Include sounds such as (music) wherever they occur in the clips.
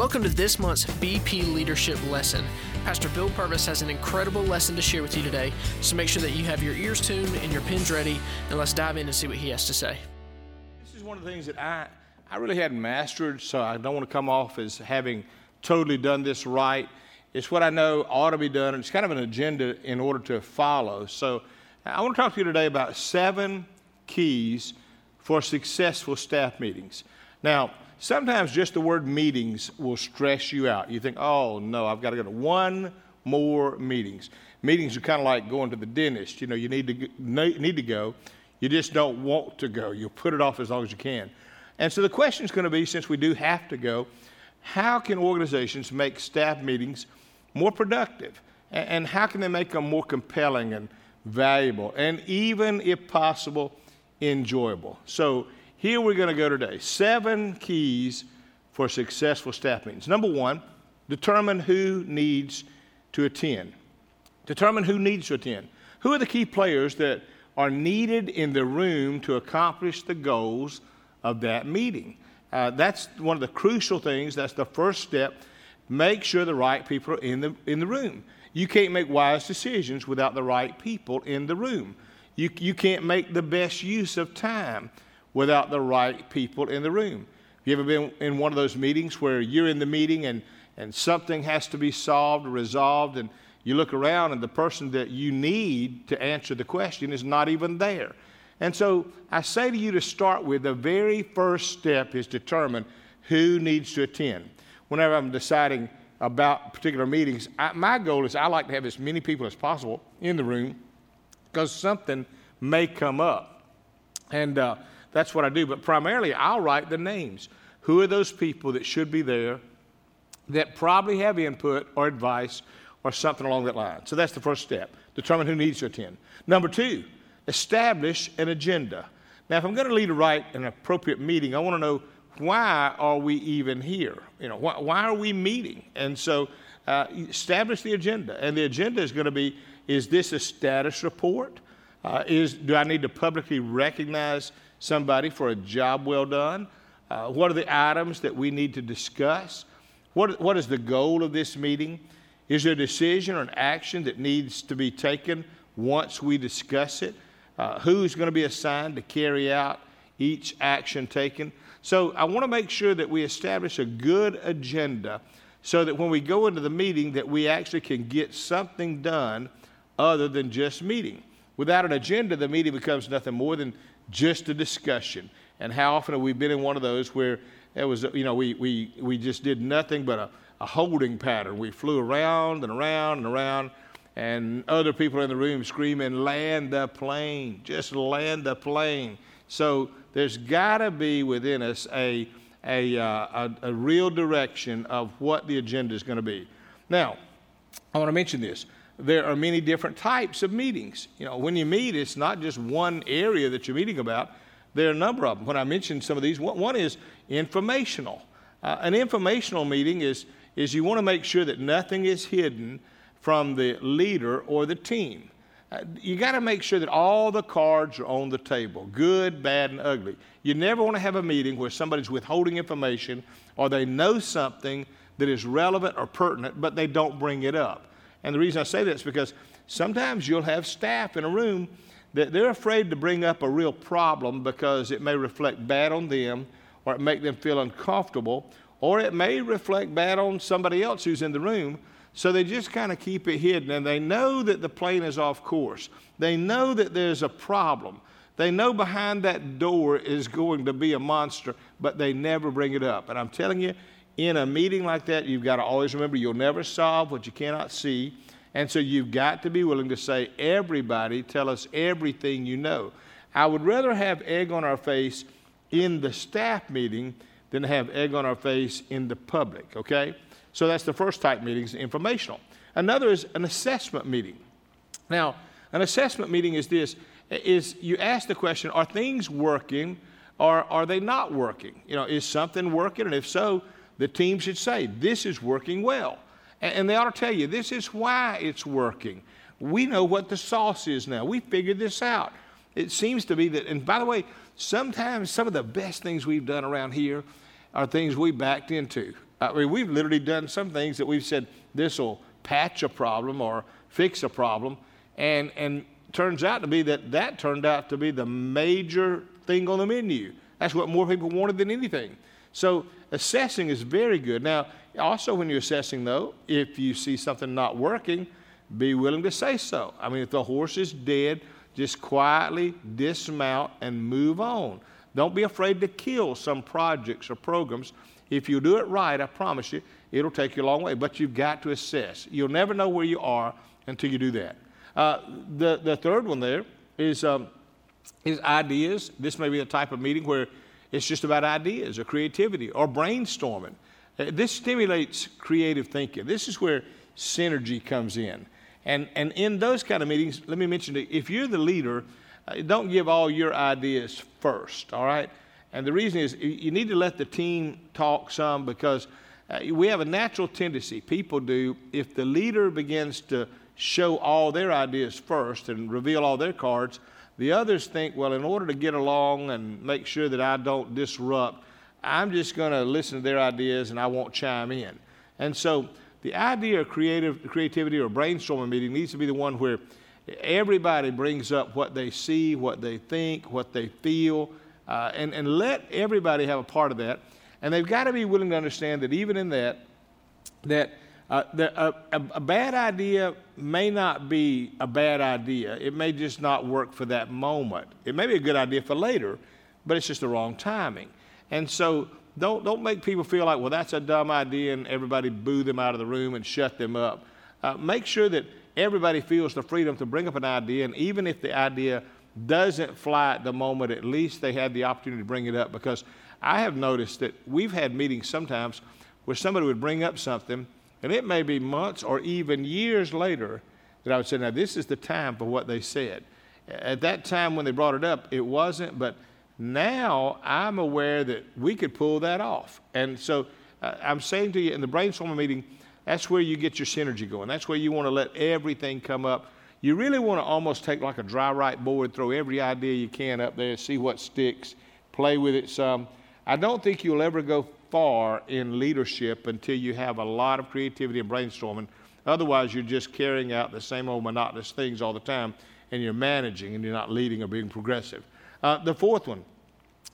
Welcome to this month's BP Leadership Lesson. Pastor Bill Purvis has an incredible lesson to share with you today, so make sure that you have your ears tuned and your pens ready, and let's dive in and see what he has to say. This is one of the things that I, I really hadn't mastered, so I don't want to come off as having totally done this right. It's what I know ought to be done, and it's kind of an agenda in order to follow. So I want to talk to you today about seven keys for successful staff meetings. Now, sometimes just the word meetings will stress you out. You think, oh no, I've got to go to one more meetings. Meetings are kind of like going to the dentist. You know, you need to need to go. You just don't want to go. You'll put it off as long as you can. And so the question is going to be, since we do have to go, how can organizations make staff meetings more productive? And how can they make them more compelling and valuable and even, if possible, enjoyable? So here we're going to go today. Seven keys for successful staff meetings. Number one, determine who needs to attend. Determine who needs to attend. Who are the key players that are needed in the room to accomplish the goals of that meeting? Uh, that's one of the crucial things. That's the first step. Make sure the right people are in the, in the room. You can't make wise decisions without the right people in the room. You, you can't make the best use of time without the right people in the room. Have you ever been in one of those meetings where you're in the meeting and, and something has to be solved or resolved, and you look around and the person that you need to answer the question is not even there? And so I say to you to start with the very first step is determine who needs to attend. Whenever I'm deciding about particular meetings, I, my goal is I like to have as many people as possible in the room because something may come up. And uh, that's what I do. But primarily, I'll write the names. Who are those people that should be there that probably have input or advice or something along that line? So that's the first step. Determine who needs to attend. Number two, establish an agenda. Now, if I'm going to lead a right an appropriate meeting, I want to know why are we even here? You know, why, why are we meeting? And so uh, establish the agenda. And the agenda is going to be, is this a status report? Uh, is, do I need to publicly recognize somebody for a job well done? Uh, what are the items that we need to discuss? What, what is the goal of this meeting? Is there a decision or an action that needs to be taken once we discuss it? uh, who's going to be assigned to carry out each action taken. So I want to make sure that we establish a good agenda so that when we go into the meeting that we actually can get something done other than just meeting. Without an agenda, the meeting becomes nothing more than just a discussion. And how often have we been in one of those where it was, you know, we, we, we just did nothing but a, a holding pattern. We flew around and around and around and other people in the room screaming, Land the plane, just land the plane. So there's got to be within us a, a, uh, a, a real direction of what the agenda is going to be. Now, I want to mention this. There are many different types of meetings. You know, when you meet, it's not just one area that you're meeting about. There are a number of them. When I mentioned some of these, one is informational. Uh, an informational meeting is, is you want to make sure that nothing is hidden from the leader or the team. Uh, you got to make sure that all the cards are on the table good, bad, and ugly. You never want to have a meeting where somebody's withholding information or they know something that is relevant or pertinent, but they don't bring it up. And the reason I say that is because sometimes you'll have staff in a room that they're afraid to bring up a real problem because it may reflect bad on them or it make them feel uncomfortable or it may reflect bad on somebody else who's in the room so they just kind of keep it hidden and they know that the plane is off course. They know that there's a problem. They know behind that door is going to be a monster, but they never bring it up. And I'm telling you, in a meeting like that, you've got to always remember you'll never solve what you cannot see. And so you've got to be willing to say, everybody, tell us everything you know. I would rather have egg on our face in the staff meeting than have egg on our face in the public, okay? So that's the first type meeting is informational. Another is an assessment meeting. Now, an assessment meeting is this is you ask the question, are things working or are they not working? You know, is something working? And if so, the team should say, this is working well. And they ought to tell you, this is why it's working. We know what the sauce is now. We figured this out. It seems to be that, and by the way, sometimes some of the best things we've done around here are things we backed into. I mean, we've literally done some things that we've said this will patch a problem or fix a problem, and and turns out to be that that turned out to be the major thing on the menu. That's what more people wanted than anything. So assessing is very good. Now, also when you're assessing though, if you see something not working, be willing to say so. I mean, if the horse is dead, just quietly dismount and move on. Don't be afraid to kill some projects or programs. If you do it right, I promise you, it'll take you a long way. But you've got to assess. You'll never know where you are until you do that. Uh, the, the third one there is, um, is ideas. This may be a type of meeting where it's just about ideas or creativity or brainstorming. Uh, this stimulates creative thinking. This is where synergy comes in. And, and in those kind of meetings, let me mention that if you're the leader, uh, don't give all your ideas first, all right? And the reason is you need to let the team talk some because uh, we have a natural tendency, people do, if the leader begins to show all their ideas first and reveal all their cards, the others think, well, in order to get along and make sure that I don't disrupt, I'm just going to listen to their ideas and I won't chime in. And so the idea of creative, creativity or brainstorming meeting needs to be the one where everybody brings up what they see, what they think, what they feel, uh, and, and let everybody have a part of that. And they've got to be willing to understand that even in that, that uh, a, a, bad idea may not be a bad idea. It may just not work for that moment. It may be a good idea for later, but it's just the wrong timing. And so don't, don't make people feel like, well, that's a dumb idea, and everybody boo them out of the room and shut them up. Uh, make sure that everybody feels the freedom to bring up an idea, and even if the idea doesn't fly at the moment, at least they had the opportunity to bring it up. Because I have noticed that we've had meetings sometimes where somebody would bring up something, and it may be months or even years later that I would say, now this is the time for what they said. At that time when they brought it up, it wasn't, but now I'm aware that we could pull that off. And so uh, I'm saying to you in the brainstorming meeting, that's where you get your synergy going. That's where you want to let everything come up. You really want to almost take like a dry write board, throw every idea you can up there, see what sticks, play with it some. I don't think you'll ever go far in leadership until you have a lot of creativity and brainstorming. Otherwise, you're just carrying out the same old monotonous things all the time, and you're managing and you're not leading or being progressive. Uh, the fourth one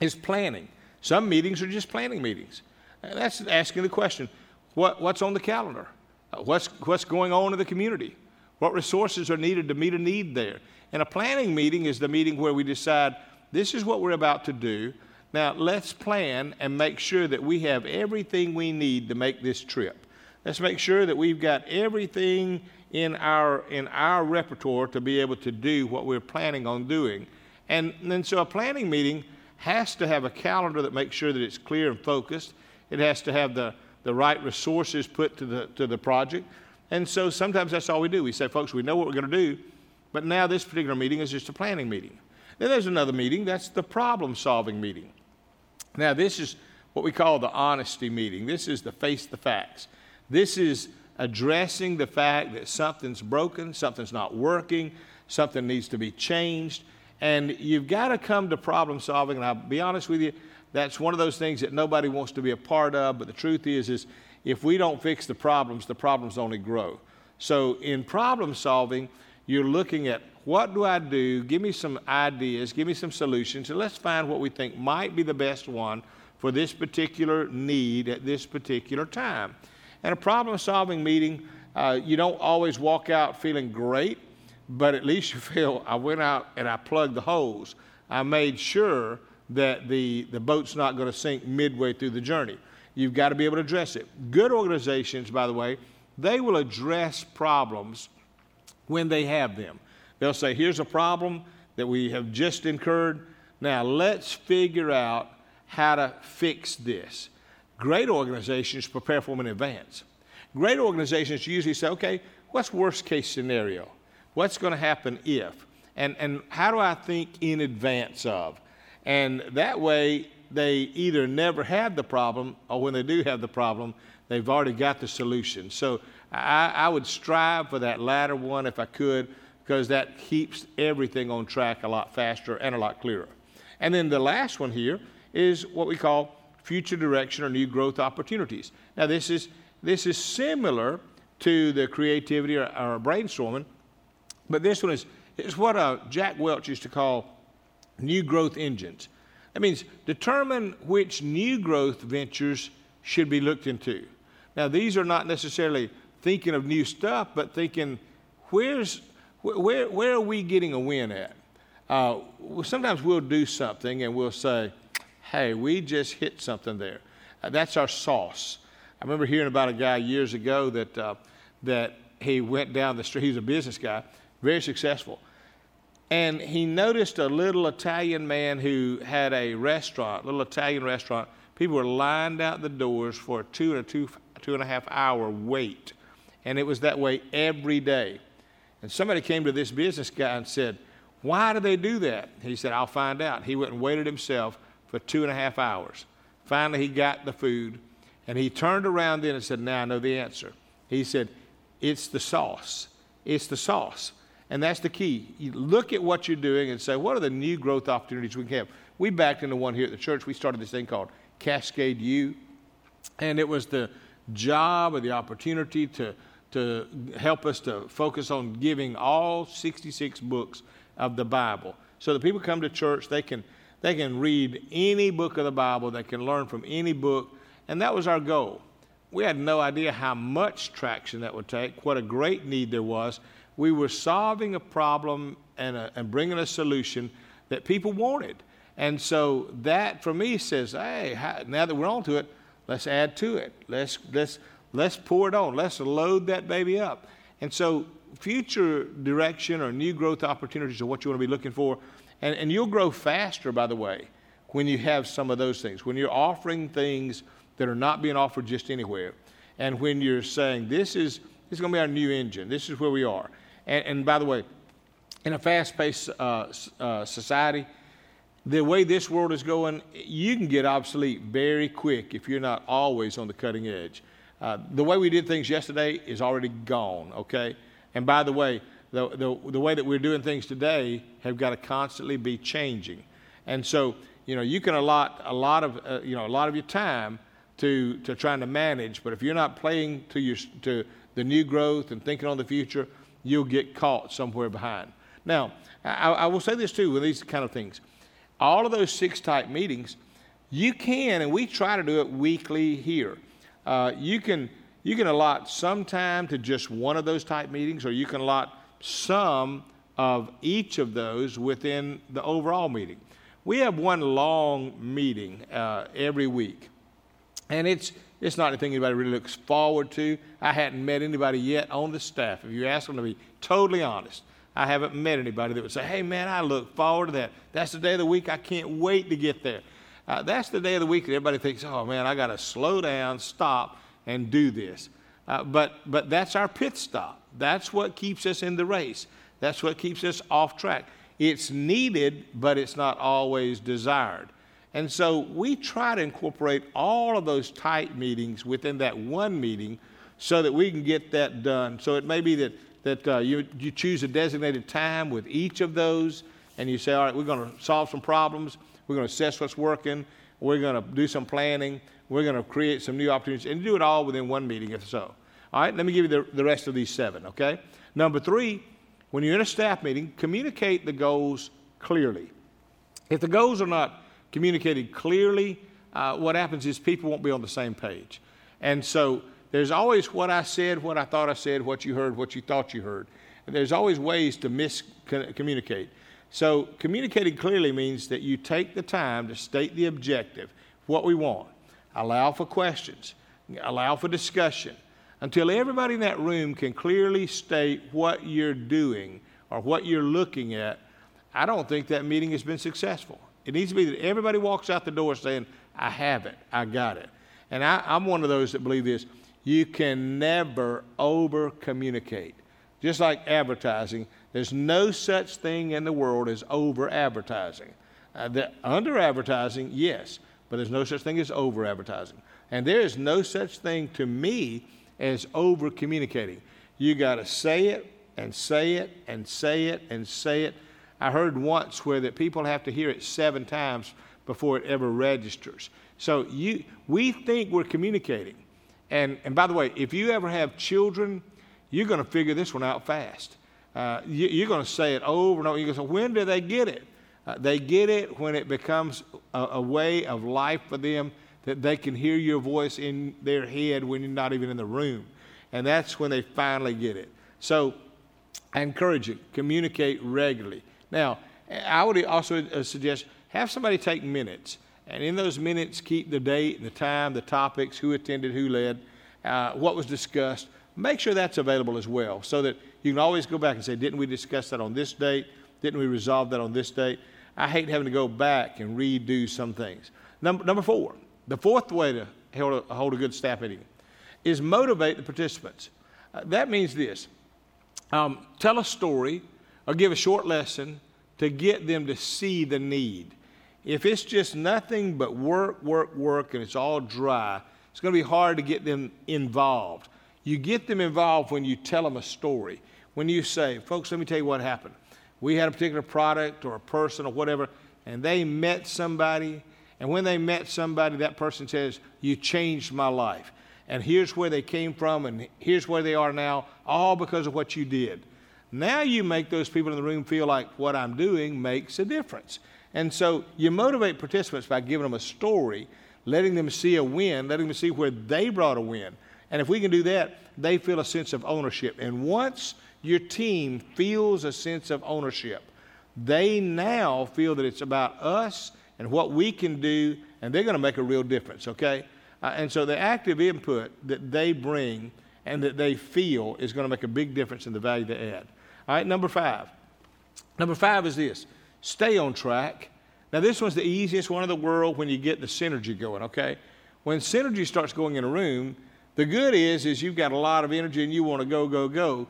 is planning. Some meetings are just planning meetings. And that's asking the question what, what's on the calendar? Uh, what's, what's going on in the community? What resources are needed to meet a need there? And a planning meeting is the meeting where we decide this is what we're about to do. Now, let's plan and make sure that we have everything we need to make this trip. Let's make sure that we've got everything in our, in our repertoire to be able to do what we're planning on doing. And then, so a planning meeting has to have a calendar that makes sure that it's clear and focused. It has to have the, the right resources put to the, to the project. And so sometimes that's all we do. We say, folks, we know what we're going to do, but now this particular meeting is just a planning meeting. Then there's another meeting, that's the problem solving meeting. Now, this is what we call the honesty meeting. This is the face the facts. This is addressing the fact that something's broken, something's not working, something needs to be changed. And you've got to come to problem solving. And I'll be honest with you, that's one of those things that nobody wants to be a part of. But the truth is, is if we don't fix the problems, the problems only grow. So in problem solving, you're looking at what do I do? Give me some ideas, give me some solutions, and let's find what we think might be the best one for this particular need at this particular time. And a problem solving meeting, uh, you don't always walk out feeling great, but at least (laughs) you feel I went out and I plugged the holes. I made sure that the, the boat's not going to sink midway through the journey. You've got to be able to address it. Good organizations, by the way, they will address problems when they have them. They'll say, here's a problem that we have just incurred. Now let's figure out how to fix this. Great organizations prepare for them in advance. Great organizations usually say, okay, what's worst case scenario? What's going to happen if? And, and how do I think in advance of? And that way, they either never had the problem, or when they do have the problem, they've already got the solution. So I, I would strive for that latter one if I could because that keeps everything on track a lot faster and a lot clearer. And then the last one here is what we call future direction or new growth opportunities. Now, this is, this is similar to the creativity or, or brainstorming, but this one is, is what uh, Jack Welch used to call new growth engines. That means determine which new growth ventures should be looked into. Now, these are not necessarily thinking of new stuff, but thinking, where's, where, where are we getting a win at? Uh, sometimes we'll do something and we'll say, hey, we just hit something there. Uh, that's our sauce. I remember hearing about a guy years ago that, uh, that he went down the street. He's a business guy, very successful. And he noticed a little Italian man who had a restaurant, little Italian restaurant. People were lined out the doors for a two and a two, two and a half hour wait. And it was that way every day. And somebody came to this business guy and said, Why do they do that? He said, I'll find out. He went and waited himself for two and a half hours. Finally, he got the food. And he turned around then and said, Now I know the answer. He said, It's the sauce. It's the sauce. And that's the key. You look at what you're doing and say, what are the new growth opportunities we can have? We backed into one here at the church. We started this thing called Cascade U. And it was the job or the opportunity to, to help us to focus on giving all 66 books of the Bible. So that people come to church, they can, they can read any book of the Bible, they can learn from any book. And that was our goal. We had no idea how much traction that would take, what a great need there was we were solving a problem and, a, and bringing a solution that people wanted. And so that, for me, says, hey, now that we're on to it, let's add to it. Let's, let's, let's pour it on. Let's load that baby up. And so future direction or new growth opportunities are what you want to be looking for. And, and you'll grow faster, by the way, when you have some of those things. When you're offering things that are not being offered just anywhere. And when you're saying, this is, this is going to be our new engine. This is where we are. And, and by the way, in a fast paced uh, uh, society, the way this world is going, you can get obsolete very quick if you're not always on the cutting edge. Uh, the way we did things yesterday is already gone, okay? And by the way, the, the, the way that we're doing things today have got to constantly be changing. And so, you know, you can allot a lot of, uh, you know, a lot of your time to, to trying to manage, but if you're not playing to, your, to the new growth and thinking on the future, you'll get caught somewhere behind. Now, I, I, will say this too with these kind of things. All of those six type meetings, you can, and we try to do it weekly here. Uh, you can you can allot some time to just one of those type meetings, or you can allot some of each of those within the overall meeting. We have one long meeting uh, every week, and it's it's not anything anybody really looks forward to. I hadn't met anybody yet on the staff. If you ask them to be totally honest, I haven't met anybody that would say, hey, man, I look forward to that. That's the day of the week I can't wait to get there. Uh, that's the day of the week that everybody thinks, oh, man, I got to slow down, stop, and do this. Uh, but, but that's our pit stop. That's what keeps us in the race. That's what keeps us off track. It's needed, but it's not always desired. And so we try to incorporate all of those tight meetings within that one meeting so that we can get that done. So it may be that, that uh, you, you choose a designated time with each of those and you say, all right, we're going to solve some problems, we're going to assess what's working, we're going to do some planning, we're going to create some new opportunities, and do it all within one meeting if so. All right, let me give you the, the rest of these seven, okay? Number three, when you're in a staff meeting, communicate the goals clearly. If the goals are not communicated clearly, uh, what happens is people won't be on the same page. And so there's always what I said, what I thought I said, what you heard, what you thought you heard. And there's always ways to miscommunicate. So communicating clearly means that you take the time to state the objective, what we want, allow for questions, allow for discussion, until everybody in that room can clearly state what you're doing or what you're looking at. I don't think that meeting has been successful. It needs to be that everybody walks out the door saying, I have it, I got it. And I, am one of those that believe this. You can never over communicate. Just like advertising, there's no such thing in the world as over advertising. Uh, under advertising, yes, but there's no such thing as over advertising. And there is no such thing to me as over communicating. You got to say it and say it and say it and say it I heard once where that people have to hear it seven times before it ever registers. So you, we think we're communicating. And, and by the way, if you ever have children, you're going to figure this one out fast. Uh, you, are going to say it over and over. You're going to say, when do they get it? Uh, they get it when it becomes a, a, way of life for them that they can hear your voice in their head when you're not even in the room. And that's when they finally get it. So I encourage you, communicate regularly. Now, I would also uh, suggest have somebody take minutes. And in those minutes, keep the date, and the time, the topics, who attended, who led, uh, what was discussed. Make sure that's available as well so that you can always go back and say, didn't we discuss that on this date? Didn't we resolve that on this date? I hate having to go back and redo some things. Number, number four, the fourth way to hold a, hold a good staff meeting is motivate the participants. Uh, that means this um, tell a story or give a short lesson to get them to see the need. If it's just nothing but work, work, work, and it's all dry, it's going to be hard to get them involved. You get them involved when you tell them a story. When you say, folks, let me tell you what happened. We had a particular product or a person or whatever, and they met somebody. And when they met somebody, that person says, You changed my life. And here's where they came from, and here's where they are now, all because of what you did. Now you make those people in the room feel like what I'm doing makes a difference. And so you motivate participants by giving them a story, letting them see a win, letting them see where they brought a win. And if we can do that, they feel a sense of ownership. And once your team feels a sense of ownership, they now feel that it's about us and what we can do, and they're going to make a real difference, okay? Uh, and so the active input that they bring and that they feel is going to make a big difference in the value they add. All right, number five. Number five is this stay on track. Now, this one's the easiest one in the world when you get the synergy going, okay? When synergy starts going in a room, the good is, is you've got a lot of energy and you want to go, go, go.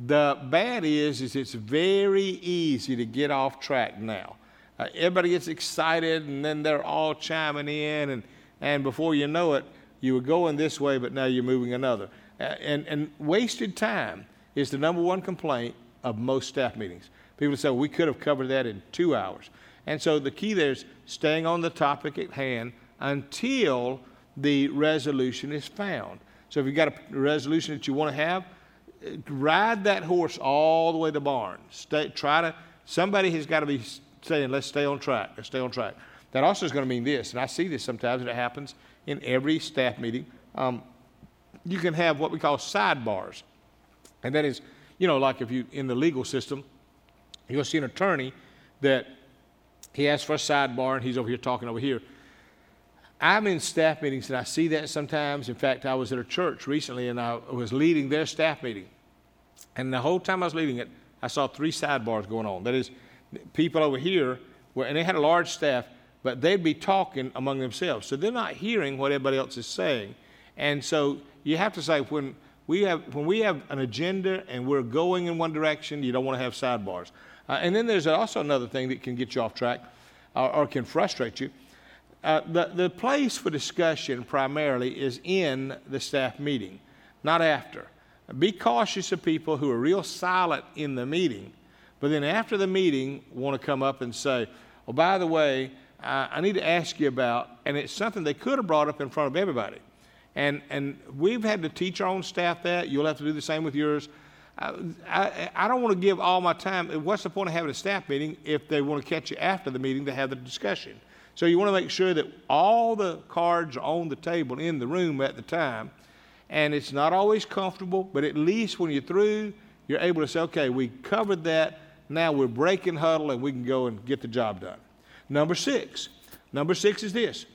The bad is, is it's very easy to get off track now. Uh, everybody gets excited and then they're all chiming in and, and before you know it, you were going this way, but now you're moving another. Uh, and, and wasted time is the number one complaint of most staff meetings. People say, well, we could have covered that in two hours. And so the key there is staying on the topic at hand until the resolution is found. So if you've got a resolution that you want to have, ride that horse all the way to the barn. Stay, try to, somebody has got to be saying, let's stay on track, let's stay on track. That also is going to mean this, and I see this sometimes, and it happens in every staff meeting. Um, you can have what we call sidebars. And that is, you know, like if you, in the legal system, you'll see an attorney that he asks for a sidebar and he's over here talking over here. I'm in staff meetings and I see that sometimes. In fact, I was at a church recently and I was leading their staff meeting. And the whole time I was leading it, I saw three sidebars going on. That is, people over here, were, and they had a large staff, but they'd be talking among themselves. So they're not hearing what everybody else is saying. And so you have to say, when we have, when we have an agenda and we're going in one direction, you don't want to have sidebars. Uh, and then there's also another thing that can get you off track or, or can frustrate you uh, the, the place for discussion primarily is in the staff meeting, not after. Be cautious of people who are real silent in the meeting, but then after the meeting want to come up and say, Oh, by the way, uh, I need to ask you about, and it's something they could have brought up in front of everybody. And, and we've had to teach our own staff that. You'll have to do the same with yours. I, I, I, don't want to give all my time. What's the point of having a staff meeting if they want to catch you after the meeting to have the discussion? So you want to make sure that all the cards are on the table in the room at the time. And it's not always comfortable, but at least when you're through, you're able to say, okay, we covered that. Now we're breaking huddle and we can go and get the job done. Number six. Number six is this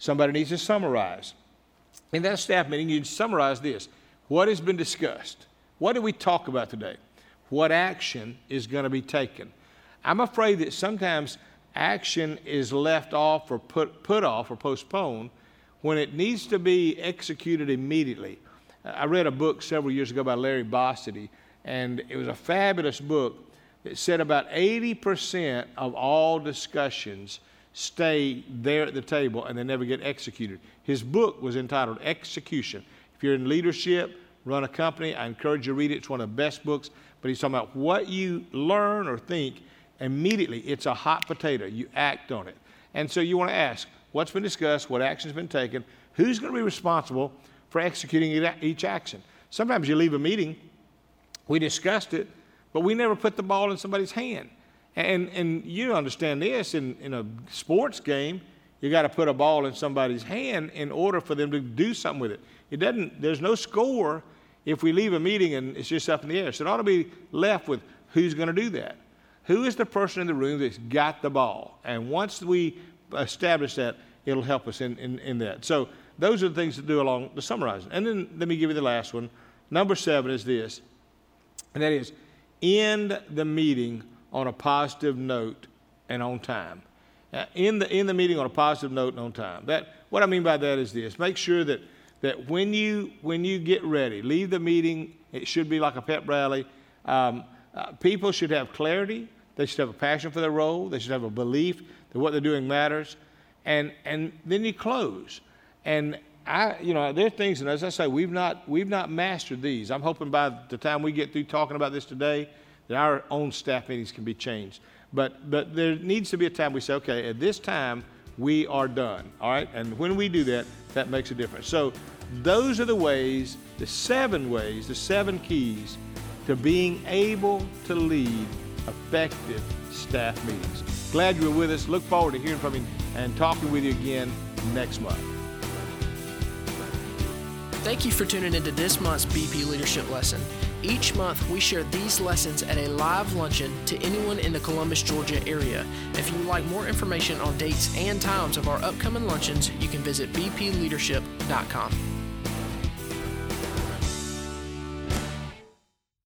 somebody needs to summarize. In that staff meeting, you summarize this what has been discussed? What did we talk about today? What action is going to be taken? I'm afraid that sometimes action is left off or put, put off or postponed when it needs to be executed immediately. I read a book several years ago by Larry Bossidy, and it was a fabulous book that said about 80% of all discussions stay there at the table and they never get executed. His book was entitled Execution. If you're in leadership, run a company, I encourage you to read it. It's one of the best books. But he's talking about what you learn or think immediately it's a hot potato. You act on it. And so you want to ask, what's been discussed, what action's been taken, who's going to be responsible for executing each action. Sometimes you leave a meeting, we discussed it, but we never put the ball in somebody's hand. And, and you understand this in, in a sports game, you got to put a ball in somebody's hand in order for them to do something with it. It doesn't, there's no score if we leave a meeting and it's just up in the air. So it ought to be left with who's going to do that. Who is the person in the room that's got the ball? And once we establish that, it'll help us in, in, in that. So those are the things to do along the summarizing. And then let me give you the last one. Number seven is this, and that is end the meeting on a positive note and on time. Uh, in the in the meeting on a positive note and on time. That what I mean by that is this: make sure that that when you when you get ready, leave the meeting. It should be like a pep rally. Um, uh, people should have clarity. They should have a passion for their role. They should have a belief that what they're doing matters, and and then you close. And I, you know, there are things, and as I say, we've not we've not mastered these. I'm hoping by the time we get through talking about this today, that our own staff meetings can be changed. But, but there needs to be a time we say, okay, at this time, we are done. All right? And when we do that, that makes a difference. So those are the ways, the seven ways, the seven keys to being able to lead effective staff meetings. Glad you were with us. Look forward to hearing from you and talking with you again next month. Thank you for tuning into this month's BP Leadership Lesson. Each month, we share these lessons at a live luncheon to anyone in the Columbus, Georgia area. If you would like more information on dates and times of our upcoming luncheons, you can visit bpleadership.com.